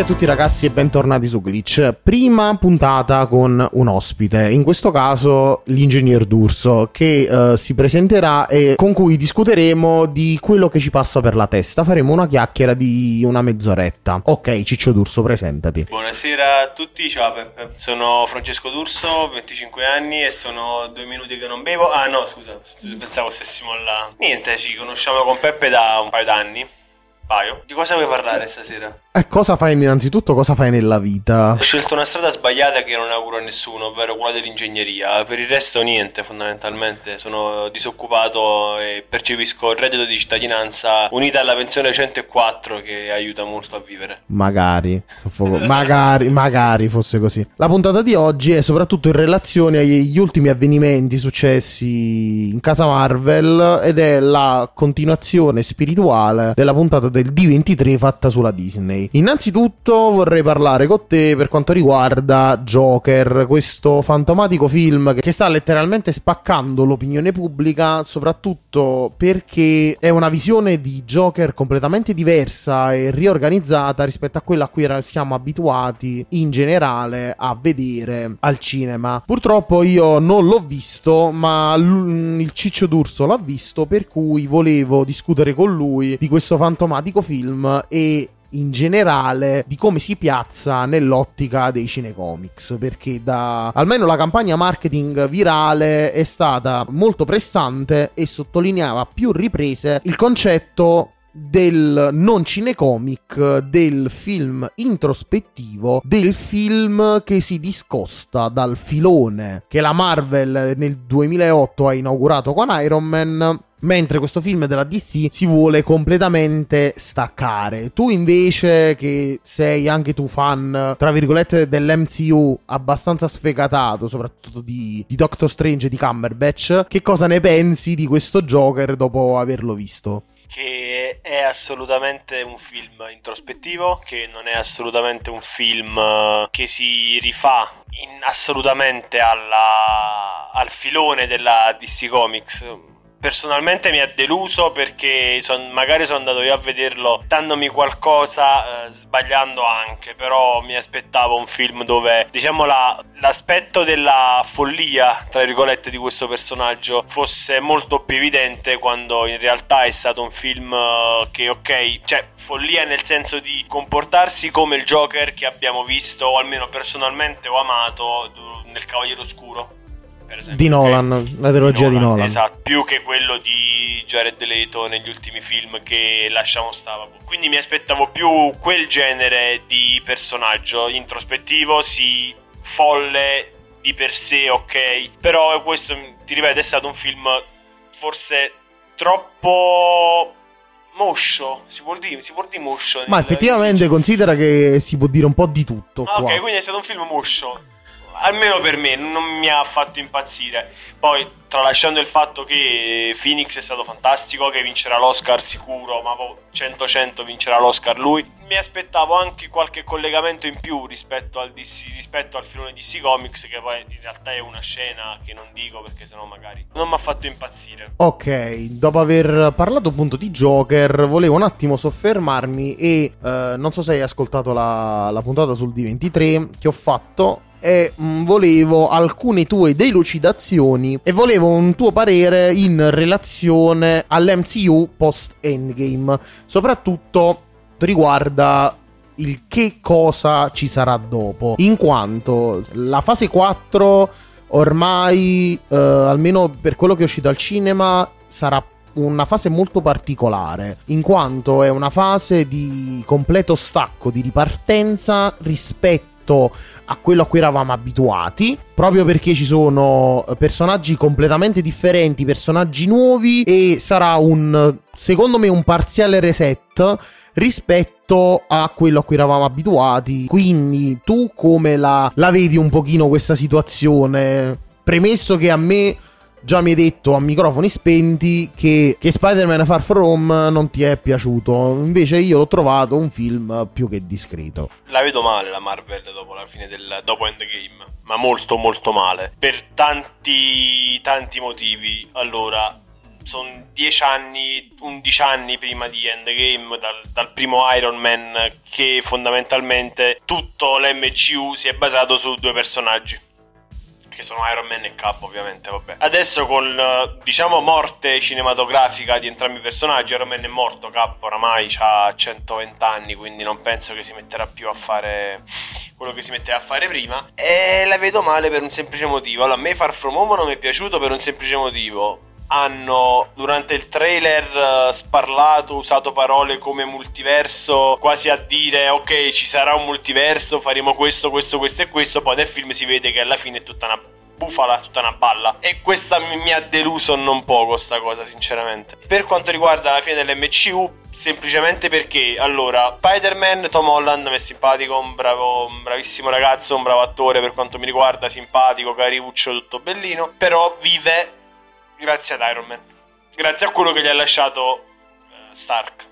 Salve a tutti ragazzi e bentornati su Glitch. Prima puntata con un ospite, in questo caso l'ingegner D'Urso, che uh, si presenterà e con cui discuteremo di quello che ci passa per la testa. Faremo una chiacchiera di una mezz'oretta. Ok, Ciccio D'Urso, presentati. Buonasera a tutti, ciao Peppe. Sono Francesco D'Urso, 25 anni e sono due minuti che non bevo. Ah no, scusa, pensavo stessimo là. Niente, ci conosciamo con Peppe da un paio d'anni paio. Di cosa vuoi parlare stasera? Eh, cosa fai innanzitutto, cosa fai nella vita? Ho scelto una strada sbagliata che non auguro a nessuno, ovvero quella dell'ingegneria. Per il resto niente, fondamentalmente. Sono disoccupato e percepisco il reddito di cittadinanza unita alla pensione 104 che aiuta molto a vivere. Magari, magari, magari fosse così. La puntata di oggi è soprattutto in relazione agli ultimi avvenimenti successi in casa Marvel ed è la continuazione spirituale della puntata del D23 fatta sulla Disney. Innanzitutto vorrei parlare con te per quanto riguarda Joker, questo fantomatico film che sta letteralmente spaccando l'opinione pubblica, soprattutto perché è una visione di Joker completamente diversa e riorganizzata rispetto a quella a cui siamo abituati in generale a vedere al cinema. Purtroppo io non l'ho visto, ma il Ciccio D'Urso l'ha visto, per cui volevo discutere con lui di questo fantomatico film e in generale di come si piazza nell'ottica dei cinecomics perché da almeno la campagna marketing virale è stata molto pressante e sottolineava a più riprese il concetto del non cinecomic, del film introspettivo, del film che si discosta dal filone che la Marvel nel 2008 ha inaugurato con Iron Man Mentre questo film della DC si vuole completamente staccare. Tu invece, che sei anche tu fan, tra virgolette, dell'MCU abbastanza sfegatato, soprattutto di, di Doctor Strange e di Cumberbatch, che cosa ne pensi di questo Joker dopo averlo visto? Che è assolutamente un film introspettivo, che non è assolutamente un film che si rifà assolutamente alla, al filone della DC Comics personalmente mi ha deluso perché son, magari sono andato io a vederlo dandomi qualcosa eh, sbagliando anche però mi aspettavo un film dove diciamo la, l'aspetto della follia tra virgolette di questo personaggio fosse molto più evidente quando in realtà è stato un film eh, che ok cioè follia nel senso di comportarsi come il Joker che abbiamo visto o almeno personalmente ho amato nel Cavaliere Oscuro esempio. Di Nolan, okay. la trilogia Nolan, di Nolan. Esatto, più che quello di Jared Leto negli ultimi film che lasciamo stava. Quindi mi aspettavo più quel genere di personaggio introspettivo, sì, folle di per sé, ok. Però questo, ti ripeto, è stato un film forse troppo moscio, si può dire, si può dire moscio. Ma effettivamente considera che si può dire un po' di tutto. Ah, ok, quindi è stato un film moscio almeno per me non mi ha fatto impazzire. Poi, tralasciando il fatto che Phoenix è stato fantastico, che vincerà l'Oscar sicuro, ma 100-100 vincerà l'Oscar lui, mi aspettavo anche qualche collegamento in più rispetto al, DC, rispetto al filone DC Comics, che poi in realtà è una scena che non dico perché sennò magari non mi ha fatto impazzire. Ok, dopo aver parlato appunto di Joker, volevo un attimo soffermarmi e eh, non so se hai ascoltato la, la puntata sul D23 che ho fatto e mh, mm, volevo alcune tue delucidazioni e volevo un tuo parere in relazione all'MCU post Endgame, soprattutto riguarda il che cosa ci sarà dopo, in quanto la fase 4 ormai, eh, almeno per quello che è uscito al cinema, sarà una fase molto particolare, in quanto è una fase di completo stacco, di ripartenza rispetto rispetto a quello a cui eravamo abituati, proprio perché ci sono personaggi completamente differenti, personaggi nuovi e sarà un, secondo me, un parziale reset rispetto a quello a cui eravamo abituati. Quindi tu come la, la vedi un pochino questa situazione? Premesso che a me Già mi hai detto a microfoni spenti che, che Spider-Man Far From Home non ti è piaciuto, invece io l'ho trovato un film più che discreto. La vedo male la Marvel dopo la fine del dopo Endgame, ma molto molto male, per tanti tanti motivi. Allora, sono 10 anni, 11 anni prima di Endgame, dal, dal, primo Iron Man, che fondamentalmente tutto l'MCU si è basato su due personaggi. Che sono Iron Man e Cap, ovviamente. Vabbè. Adesso, con diciamo morte cinematografica di entrambi i personaggi, Iron Man è morto. Cap oramai ha 120 anni, quindi non penso che si metterà più a fare quello che si metteva a fare prima. E la vedo male per un semplice motivo. Allora, a me Far From Home non mi è piaciuto per un semplice motivo hanno durante il trailer uh, sparlato, usato parole come multiverso, quasi a dire ok ci sarà un multiverso, faremo questo, questo, questo e questo, poi nel film si vede che alla fine è tutta una bufala, tutta una balla. E questa mi, ha deluso non poco sta cosa, sinceramente. Per quanto riguarda la fine dell'MCU, semplicemente perché allora Spider-Man Tom Holland mi è simpatico un, bravo, un bravissimo ragazzo un bravo attore per quanto mi riguarda simpatico cariuccio tutto bellino però vive grazie ad Iron Man. Grazie a quello che gli ha lasciato uh, Stark.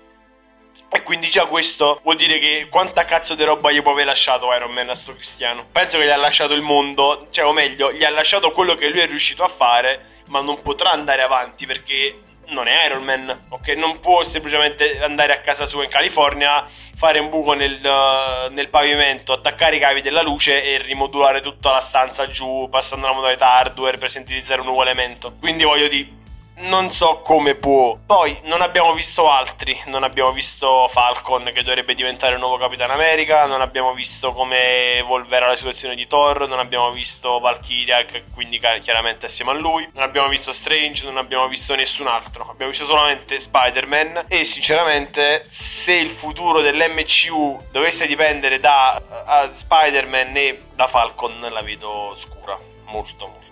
E quindi già questo vuol dire che quanta cazzo di roba gli può aver lasciato Iron Man a sto cristiano. Penso che gli ha lasciato il mondo, cioè o meglio, gli ha lasciato quello che lui è riuscito a fare, ma non potrà andare avanti perché non è Iron Man, ok? Non può semplicemente andare a casa sua in California, fare un buco nel, uh, nel, pavimento, attaccare i cavi della luce e rimodulare tutta la stanza giù, passando alla modalità hardware per sintetizzare un nuovo elemento. Quindi voglio dire non so come può. Poi non abbiamo visto altri, non abbiamo visto Falcon che dovrebbe diventare il nuovo Capitan America, non abbiamo visto come evolverà la situazione di Thor, non abbiamo visto Valkyria che quindi chiaramente assieme a lui, non abbiamo visto Strange, non abbiamo visto nessun altro, abbiamo visto solamente Spider-Man. E sinceramente se il futuro dell'MCU dovesse dipendere da uh, Spider-Man e da Falcon la vedo scura, molto molto.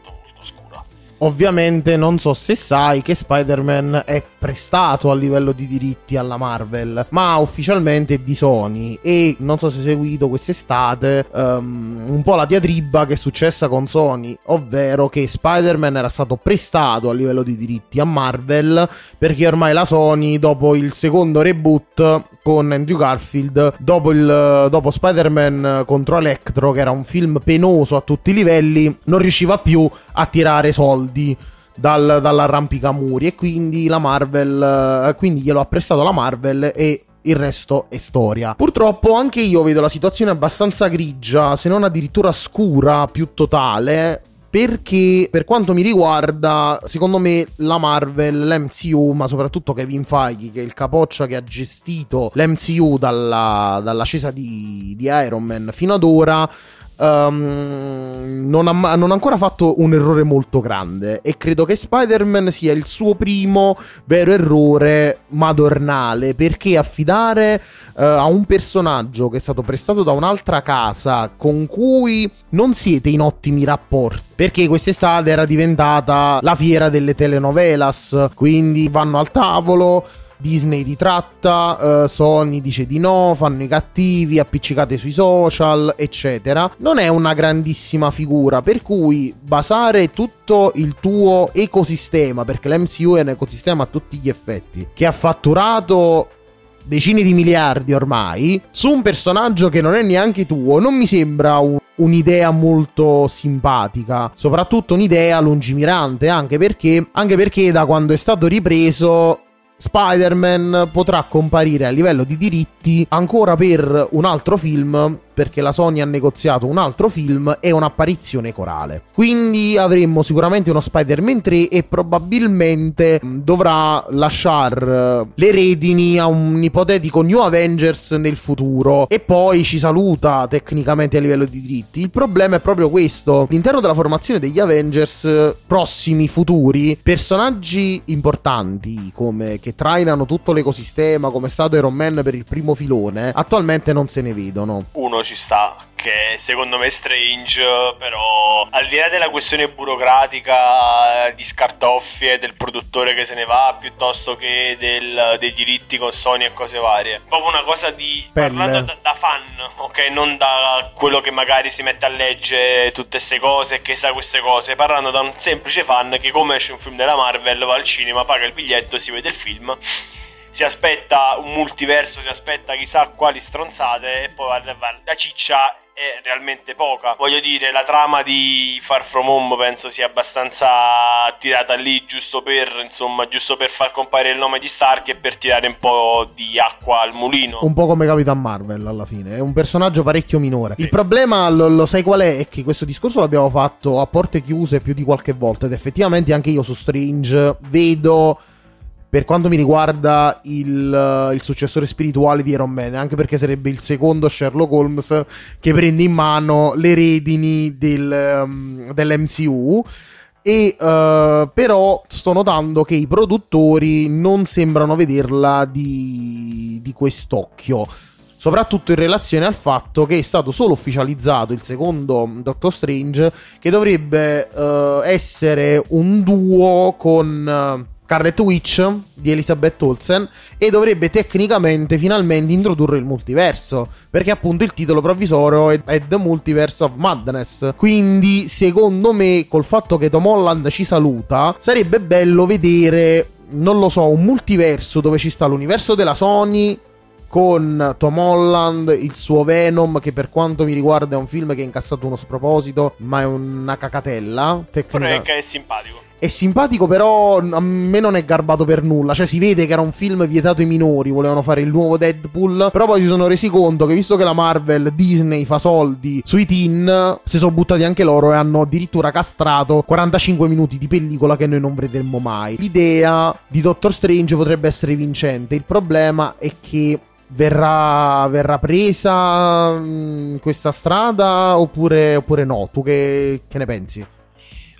Ovviamente non so se sai che Spider-Man è prestato a livello di diritti alla Marvel, ma ufficialmente è di Sony. E non so se hai seguito quest'estate um, un po' la diatriba che è successa con Sony, ovvero che Spider-Man era stato prestato a livello di diritti a Marvel perché ormai la Sony dopo il secondo reboot con Andrew Garfield, dopo, il, dopo Spider-Man contro Electro che era un film penoso a tutti i livelli, non riusciva più a tirare soldi soldi dal, dall'arrampicamuri e quindi la Marvel, eh, quindi glielo ha prestato la Marvel e il resto è storia. Purtroppo anche io vedo la situazione abbastanza grigia, se non addirittura scura, più totale. Perché per quanto mi riguarda, secondo me la Marvel, l'MCU, ma soprattutto Kevin Feige, che è il capoccia che ha gestito l'MCU dalla, dall'ascesa di, di Iron Man fino ad ora, um, non, ha, non, ha, ancora fatto un errore molto grande e credo che Spider-Man sia il suo primo vero errore madornale perché affidare uh, a un personaggio che è stato prestato da un'altra casa con cui non siete in ottimi rapporti perché quest'estate era diventata la fiera delle telenovelas quindi vanno al tavolo Disney ritratta, uh, Sony dice di no, fanno i cattivi, appiccicate sui social, eccetera. Non è una grandissima figura, per cui basare tutto il tuo ecosistema, perché l'MCU è un ecosistema a tutti gli effetti, che ha fatturato decine di miliardi ormai, su un personaggio che non è neanche tuo, non mi sembra un un'idea molto simpatica, soprattutto un'idea lungimirante, anche perché, anche perché da quando è stato ripreso Spider-Man potrà comparire a livello di diritti ancora per un altro film perché la Sony ha negoziato un altro film e un'apparizione corale. Quindi avremmo sicuramente uno Spider-Man 3 e probabilmente dovrà lasciare eh, le redini a un ipotetico New Avengers nel futuro e poi ci saluta tecnicamente a livello di diritti. Il problema è proprio questo. All'interno della formazione degli Avengers eh, prossimi, futuri, personaggi importanti come che trainano tutto l'ecosistema come è stato Iron Man per il primo filone, attualmente non se ne vedono. Uno ci sta, che secondo me è strange, però al di là della questione burocratica di scartoffie del produttore che se ne va, piuttosto che del, dei diritti con Sony e cose varie, proprio una cosa di... Pelle. parlando da, da, fan, ok? Non da quello che magari si mette a leggere tutte queste cose e che sa queste cose, parlando da un semplice fan che come esce un film della Marvel va al cinema, paga il biglietto, si vede il film si aspetta un multiverso, si aspetta chissà quali stronzate e poi la ciccia è realmente poca. Voglio dire, la trama di Far From Home penso sia abbastanza tirata lì giusto per, insomma, giusto per far comparire il nome di Stark e per tirare un po' di acqua al mulino. Un po' come Capitan Marvel alla fine, è un personaggio parecchio minore. Sì. Il problema, lo, lo, sai qual è? È che questo discorso l'abbiamo fatto a porte chiuse più di qualche volta ed effettivamente anche io su Strange vedo per quanto mi riguarda il, il, successore spirituale di Iron Man, anche perché sarebbe il secondo Sherlock Holmes che prende in mano le redini del, um, dell'MCU. E uh, però sto notando che i produttori non sembrano vederla di, di quest'occhio soprattutto in relazione al fatto che è stato solo ufficializzato il secondo Doctor Strange che dovrebbe uh, essere un duo con uh, Scarlet Witch di Elizabeth Olsen e dovrebbe tecnicamente finalmente introdurre il multiverso perché appunto il titolo provvisorio è, è, The Multiverse of Madness quindi secondo me col fatto che Tom Holland ci saluta sarebbe bello vedere non lo so un multiverso dove ci sta l'universo della Sony con Tom Holland, il suo Venom, che per quanto mi riguarda è un film che ha incassato uno sproposito, ma è una cacatella. Tecnica... Però è simpatico. È simpatico, però a me non è garbato per nulla. Cioè, si vede che era un film vietato ai minori. Volevano fare il nuovo Deadpool. Però poi si sono resi conto che, visto che la Marvel, Disney fa soldi sui teen, si sono buttati anche loro e hanno addirittura castrato 45 minuti di pellicola che noi non vedremo mai. L'idea di Doctor Strange potrebbe essere vincente. Il problema è che Verrà, verrà, presa mh, mm, questa strada oppure, oppure no? Tu che, che, ne pensi?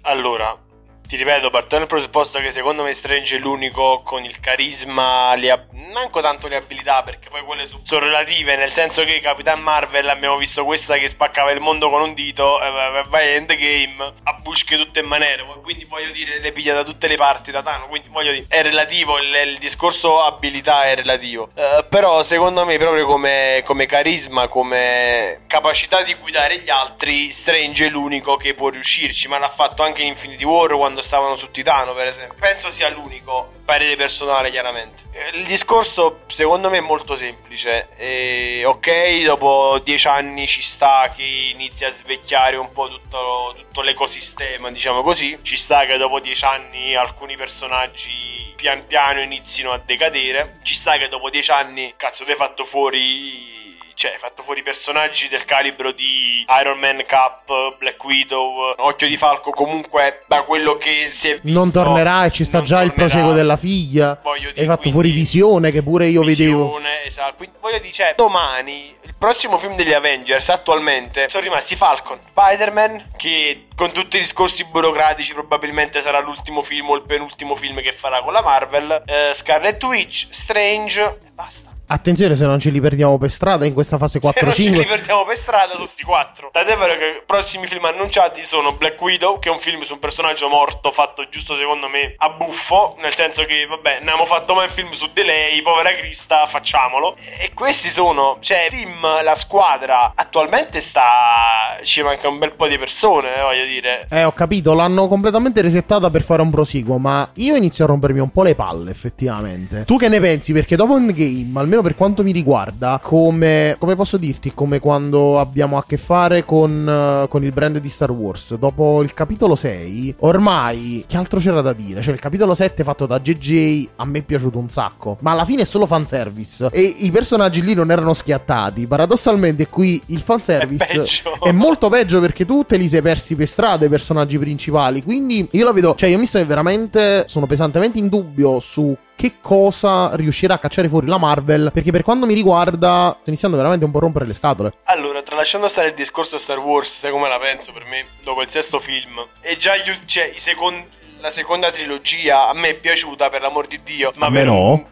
Allora, ti ripeto, partendo dal presupposto che secondo me Strange è l'unico con il carisma, le ab- manco tanto le abilità, perché poi quelle sono relative, nel senso che Capitan Marvel abbiamo visto questa che spaccava il mondo con un dito, eh, vai Endgame, a busche tutte in maniera, quindi voglio dire, le piglia da tutte le parti da Tano, quindi voglio dire, è relativo, il, il discorso abilità è relativo, uh, però secondo me proprio come, come carisma, come capacità di guidare gli altri, Strange è l'unico che può riuscirci, ma l'ha fatto anche in Infinity War quando quando stavano su Titano, per esempio. Penso sia l'unico, parere personale, chiaramente. Il discorso, secondo me, è molto semplice. E, ok, dopo dieci anni ci sta che inizia a svecchiare un po' tutto, tutto l'ecosistema, diciamo così. Ci sta che dopo dieci anni alcuni personaggi pian piano inizino a decadere. Ci sta che dopo dieci anni, cazzo, tu hai fatto fuori cioè, hai fatto fuori personaggi del calibro di Iron Man Cup, Black Widow, Occhio di Falco. Comunque, da quello che si è visto, non tornerà e ci sta già tornerà. il proseguo della figlia. Voglio hai fatto fuori visione che pure io visione, vedevo. Esatto. Quindi, voglio dire, cioè, domani il prossimo film degli Avengers attualmente sono rimasti Falcon, Spider-Man, che con tutti i discorsi burocratici probabilmente sarà l'ultimo film o il penultimo film che farà con la Marvel, eh, Scarlet Witch, Strange e basta. Attenzione se non ce li perdiamo per strada in questa fase 4-5. Se non ce li perdiamo per strada su sti 4. Tant'è vero che i prossimi film annunciati sono Black Widow, che è un film su un personaggio morto fatto giusto secondo me a buffo, nel senso che vabbè, non abbiamo fatto mai un film su di lei, povera Crista, facciamolo. E questi sono, cioè, team, la squadra attualmente sta ci manca un bel po' di persone, eh, voglio dire. Eh, ho capito, l'hanno completamente resettata per fare un proseguo, ma io inizio a rompermi un po' le palle, effettivamente. Tu che ne pensi? Perché dopo Endgame, almeno almeno per quanto mi riguarda, come, come posso dirti, come quando abbiamo a che fare con, uh, con, il brand di Star Wars. Dopo il capitolo 6, ormai, che altro c'era da dire? Cioè, il capitolo 7 fatto da JJ a me è piaciuto un sacco, ma alla fine è solo fanservice. E i personaggi lì non erano schiattati. Paradossalmente, qui il fanservice è, è molto peggio perché tu te li sei persi per strada i personaggi principali. Quindi io la vedo, cioè, io mi sto veramente, sono pesantemente in dubbio su che cosa riuscirà a cacciare fuori la Marvel, perché per quanto mi riguarda sto iniziando veramente un po' a rompere le scatole. Allora, tralasciando stare il discorso Star Wars, sai come la penso per me, dopo il sesto film, e già gli, cioè, secondi, la seconda trilogia a me è piaciuta, per l'amor di Dio, ma a me no.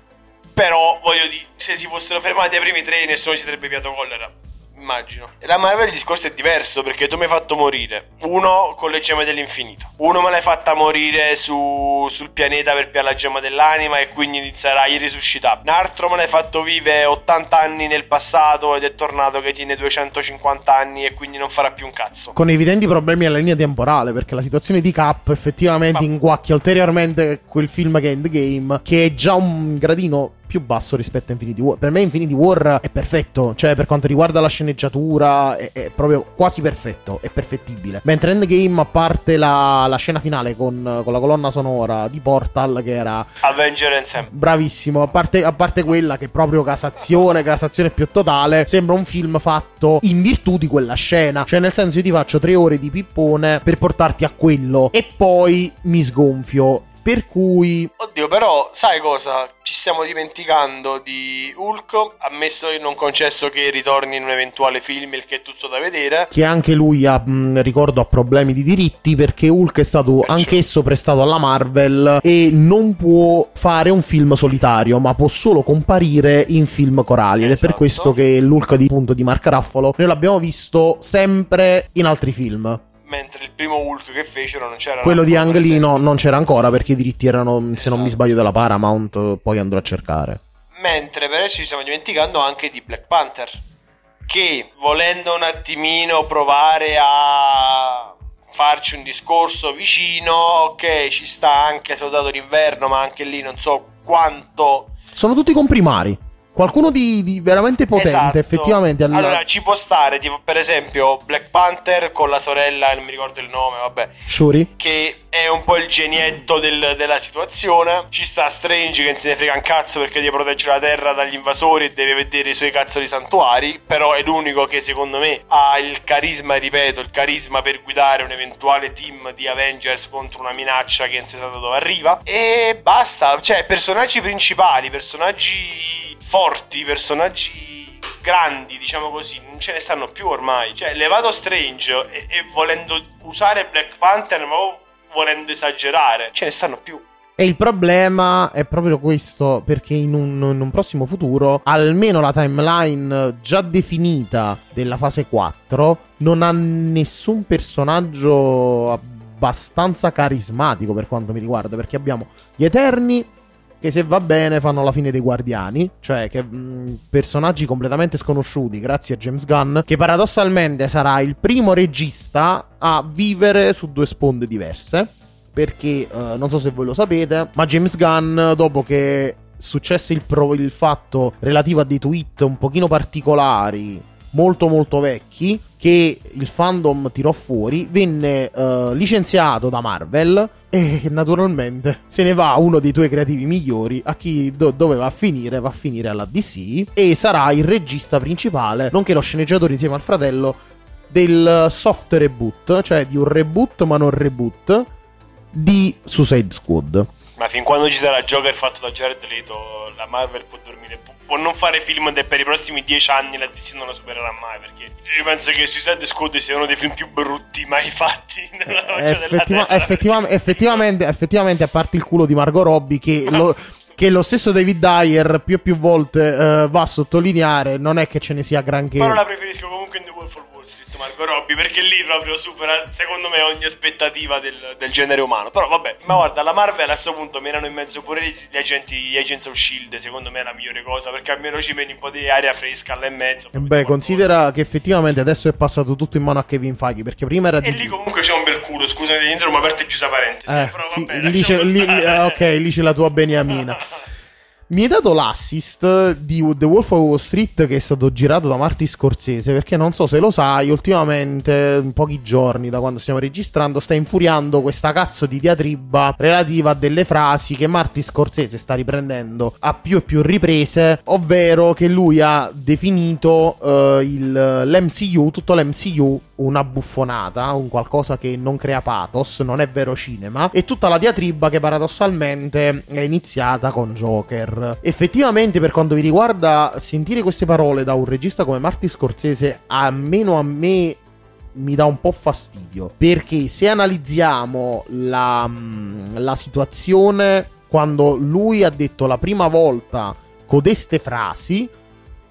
Però, voglio dire, se si fossero fermati ai primi tre, nessuno ci sarebbe piato collera immagino. La Marvel il discorso è diverso perché tu mi hai fatto morire. Uno con le gemme dell'infinito. Uno me l'hai fatta morire su, sul pianeta per piare la gemma dell'anima e quindi sarai risuscitato. Un altro me l'hai fatto vivere 80 anni nel passato ed è tornato che tiene 250 anni e quindi non farà più un cazzo. Con evidenti problemi alla linea temporale perché la situazione di Cap effettivamente Ma... inguacchia ulteriormente quel film che è Endgame che è già un gradino più basso rispetto a Infinity War. Per me Infinity War è perfetto, cioè per quanto riguarda la sceneggiatura è, è proprio quasi perfetto, è perfettibile. Mentre Endgame, a parte la, la scena finale con, con, la colonna sonora di Portal che era... Avenger Ensemble. Bravissimo, a parte, a parte quella che è proprio casazione, casazione più totale, sembra un film fatto in virtù di quella scena. Cioè nel senso io ti faccio tre ore di pippone per portarti a quello e poi mi sgonfio per cui... Oddio, però, sai cosa? Ci stiamo dimenticando di Hulk, ammesso e non concesso che ritorni in un eventuale film, il che è tutto da vedere. Che anche lui ha, mh, ricordo, ha problemi di diritti perché Hulk è stato Perciò. anch'esso prestato alla Marvel e non può fare un film solitario, ma può solo comparire in film corali. Esatto. Ed è per esatto. questo che l'Hulk di punto di Mark Ruffalo noi l'abbiamo visto sempre in altri film mentre il primo Hulk che fecero non c'era. Quello di Ang Lee no, non c'era ancora perché i diritti erano, esatto. se non mi esatto. sbaglio, della Paramount, poi andrò a cercare. Mentre per adesso ci stiamo dimenticando anche di Black Panther, che volendo un attimino provare a farci un discorso vicino, ok, ci sta anche Soldato d'inverno, ma anche lì non so quanto... Sono tutti comprimari. Qualcuno di, di veramente potente, esatto. effettivamente. Alla... Allora, ci può stare, tipo, per esempio, Black Panther con la sorella, non mi ricordo il nome, vabbè. Shuri. Che è un po' il genietto del, della situazione. Ci sta Strange che non se ne frega un cazzo perché deve proteggere la Terra dagli invasori e deve vedere i suoi cazzo di santuari. Però è l'unico che, secondo me, ha il carisma, ripeto, il carisma per guidare un eventuale team di Avengers contro una minaccia che non si sa da dove arriva. E basta, cioè, personaggi principali, personaggi forti, personaggi grandi, diciamo così, non ce ne stanno più ormai. Cioè, levato Strange e, e volendo usare Black Panther, ma volendo esagerare, ce ne stanno più. E il problema è proprio questo, perché in un, in un, prossimo futuro, almeno la timeline già definita della fase 4 non ha nessun personaggio abbastanza carismatico per quanto mi riguarda, perché abbiamo gli Eterni che se va bene fanno la fine dei Guardiani, cioè che mh, mm, personaggi completamente sconosciuti grazie a James Gunn, che paradossalmente sarà il primo regista a vivere su due sponde diverse, perché uh, non so se voi lo sapete, ma James Gunn dopo che successe il, pro- il fatto relativo a dei tweet un pochino particolari molto molto vecchi che il fandom tirò fuori, venne uh, licenziato da Marvel e naturalmente se ne va uno dei tuoi creativi migliori a chi do- dove va a finire, va a finire alla DC e sarà il regista principale, nonché lo sceneggiatore insieme al fratello del soft reboot, cioè di un reboot ma non reboot di Suicide Squad. Ma fin quando ci sarà Joker fatto da Jared Leto, la Marvel può dormire può non fare film per i prossimi dieci anni la DC non la supererà mai perché io penso che Suicide Squad sia uno dei film più brutti mai fatti nella eh, effettiva- effettiva- effettivamente, effettivamente a parte il culo di Margot Robbie che lo, che lo stesso David Dyer più e più volte uh, va a sottolineare non è che ce ne sia granché. Però la preferisco comunque in Scritto Margot Robbie perché lì proprio supera secondo me ogni aspettativa del, del, genere umano. Però vabbè ma guarda la Marvel a questo punto menano in mezzo pure gli agenti gli Agents of Shield secondo me è la migliore cosa perché almeno ci meni un po' di aria fresca là in mezzo e beh considera che effettivamente adesso è passato tutto in mano a Kevin Feige perché prima era e di... lì comunque c'è un bel culo scusami dentro ma aperta e chiusa parentesi eh, però, sì, vabbè, lì c'è, lì, ok lì c'è la tua beniamina Mi hai dato l'assist di The Wolf of Wall Street che è stato girato da Marty Scorsese perché non so se lo sai, ultimamente, in pochi giorni da quando stiamo registrando, sta infuriando questa cazzo di diatriba relativa a delle frasi che Marty Scorsese sta riprendendo a più e più riprese, ovvero che lui ha definito uh, il, l'MCU, tutto l'MCU una buffonata, un qualcosa che non crea pathos, non è vero cinema, e tutta la diatriba che paradossalmente è iniziata con Joker. Effettivamente, per quanto vi riguarda, sentire queste parole da un regista come Marty Scorsese, almeno a me mi dà un po' fastidio. Perché se analizziamo la, mm, la situazione quando lui ha detto la prima volta codeste frasi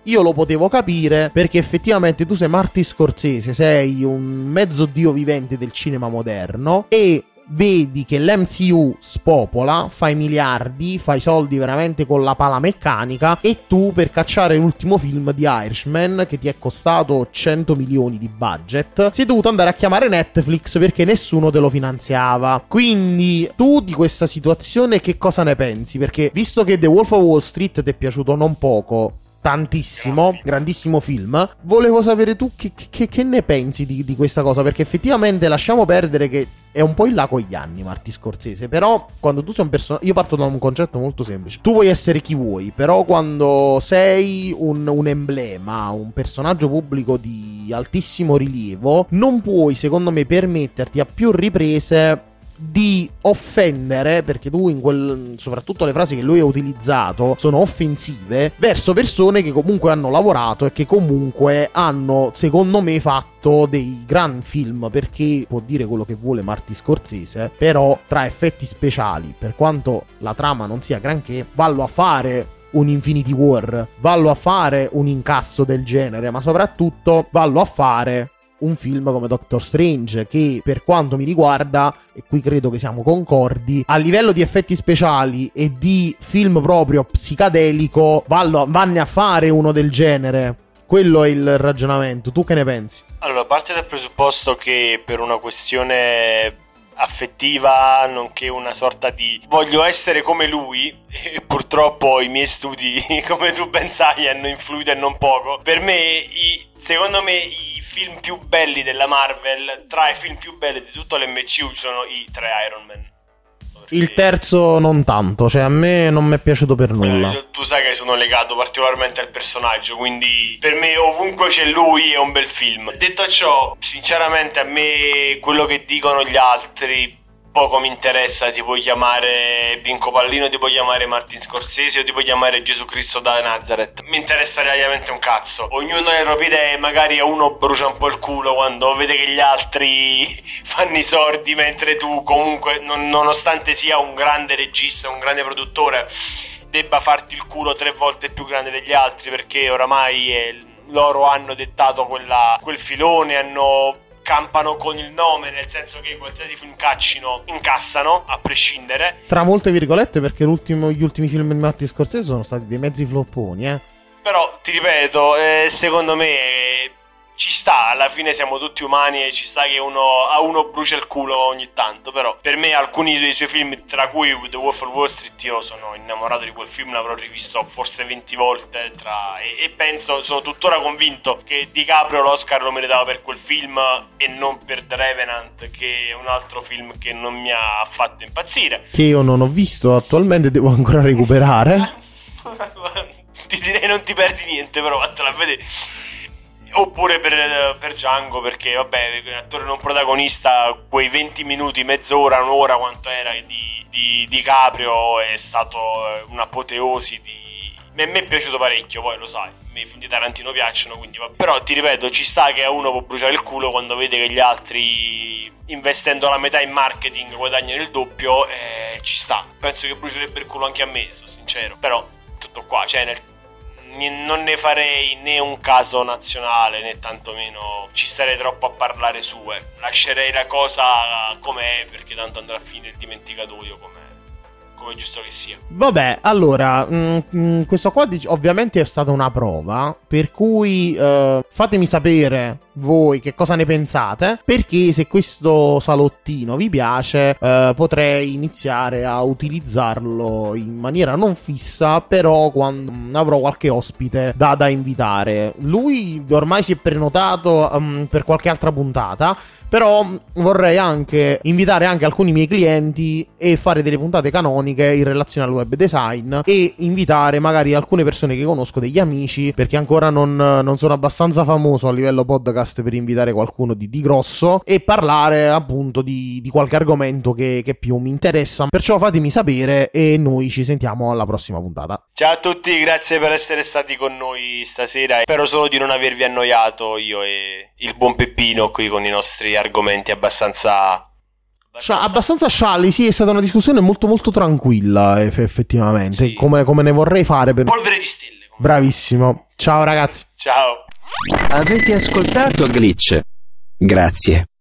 io lo potevo capire perché effettivamente tu sei Marty Scorsese, sei un mezzo dio vivente del cinema moderno e vedi che l'MCU spopola, fai miliardi, fai soldi veramente con la pala meccanica e tu per cacciare l'ultimo film di Irishman che ti è costato 100 milioni di budget, sei dovuto andare a chiamare Netflix perché nessuno te lo finanziava. Quindi tu di questa situazione che cosa ne pensi? Perché visto che The Wolf of Wall Street ti è piaciuto non poco, tantissimo, grandissimo film. Volevo sapere tu che, che, che ne pensi di, di, questa cosa, perché effettivamente lasciamo perdere che è un po' in là con gli anni Marti Scorsese, però quando tu sei un personaggio, io parto da un concetto molto semplice, tu puoi essere chi vuoi, però quando sei un, un emblema, un personaggio pubblico di altissimo rilievo, non puoi secondo me permetterti a più riprese di offendere, perché tu in quel, soprattutto le frasi che lui ha utilizzato sono offensive, verso persone che comunque hanno lavorato e che comunque hanno, secondo me, fatto dei gran film, perché può dire quello che vuole Marti Scorsese, però tra effetti speciali, per quanto la trama non sia granché, vallo a fare un Infinity War, vallo a fare un incasso del genere, ma soprattutto vallo a fare un film come Doctor Strange che per quanto mi riguarda, e qui credo che siamo concordi, a livello di effetti speciali e di film proprio psicadelico, vallo, vanne a fare uno del genere. Quello è il ragionamento. Tu che ne pensi? Allora, parte dal presupposto che per una questione affettiva, nonché una sorta di voglio essere come lui e purtroppo i miei studi, come tu ben sai, hanno influito e non poco. Per me, i, secondo me, i film più belli della Marvel, tra i film più belli di tutto l'MCU sono i tre Iron Man. Il terzo non tanto, cioè a me non mi è piaciuto per nulla. Eh, tu sai che sono legato particolarmente al personaggio, quindi per me ovunque c'è lui è un bel film. Detto ciò, sinceramente a me quello che dicono gli altri poco mi interessa, ti puoi chiamare Pinco Pallino, ti puoi chiamare Martin Scorsese o ti puoi chiamare Gesù Cristo da Nazareth. Mi interessa relativamente un cazzo. Ognuno ha le proprie idee, magari a uno brucia un po' il culo quando vede che gli altri fanno i sordi, mentre tu comunque, non, nonostante sia un grande regista, un grande produttore, debba farti il culo tre volte più grande degli altri perché oramai è, loro hanno dettato quella, quel filone, hanno campano con il nome, nel senso che qualsiasi film caccino incassano, a prescindere. Tra molte virgolette, perché gli ultimi film di Matti Scorsese sono stati dei mezzi flopponi, eh. Però, ti ripeto, eh, secondo me ci sta, alla fine siamo tutti umani e ci sta che uno, a uno brucia il culo ogni tanto, però per me alcuni dei suoi film, tra cui The Wolf of Wall Street, io sono innamorato di quel film, l'avrò rivisto forse 20 volte tra, e, e, penso, sono tuttora convinto che DiCaprio l'Oscar lo meritava per quel film e non per The Revenant, che è un altro film che non mi ha fatto impazzire. Che io non ho visto attualmente, devo ancora recuperare. ti direi non ti perdi niente, però vattela a vedere. Oppure per, per Django, perché vabbè, attore non protagonista, quei 20 minuti, mezz'ora, un'ora, quanto era di, di, di Caprio è stato un'apoteosi di... A me è piaciuto parecchio, poi lo sai, i film di Tarantino piacciono, quindi. Però ti ripeto, ci sta che uno può bruciare il culo quando vede che gli altri, investendo la metà in marketing, guadagnano il doppio, eh, ci sta. Penso che brucierebbe il culo anche a me, sono sincero. Però tutto qua, cioè nel non ne farei né un caso nazionale né tantomeno ci starei troppo a parlare su. Lascerei la cosa com'è perché tanto andrà a finire il dimenticatoio com'è come giusto che sia. Vabbè, allora, mh, mm, mh, mm, questo qua ovviamente è stata una prova, per cui uh, fatemi sapere voi che cosa ne pensate, perché se questo salottino vi piace uh, potrei iniziare a utilizzarlo in maniera non fissa, però quando avrò qualche ospite da, da invitare. Lui ormai si è prenotato um, per qualche altra puntata, però vorrei anche invitare anche alcuni miei clienti e fare delle puntate canoniche in relazione al web design e invitare magari alcune persone che conosco, degli amici, perché ancora non, non sono abbastanza famoso a livello podcast per invitare qualcuno di, di grosso e parlare appunto di, di qualche argomento che, che più mi interessa. Perciò fatemi sapere e noi ci sentiamo alla prossima puntata. Ciao a tutti, grazie per essere stati con noi stasera. Spero solo di non avervi annoiato io e il buon Peppino qui con i nostri argomenti abbastanza Abbastanza... abbastanza scialli, sì, è stata una discussione molto molto tranquilla effettivamente, sì. come, come, ne vorrei fare. Per... Polvere di stelle. Come... Bravissimo. Ciao ragazzi. Ciao. Avete ascoltato Glitch? Grazie.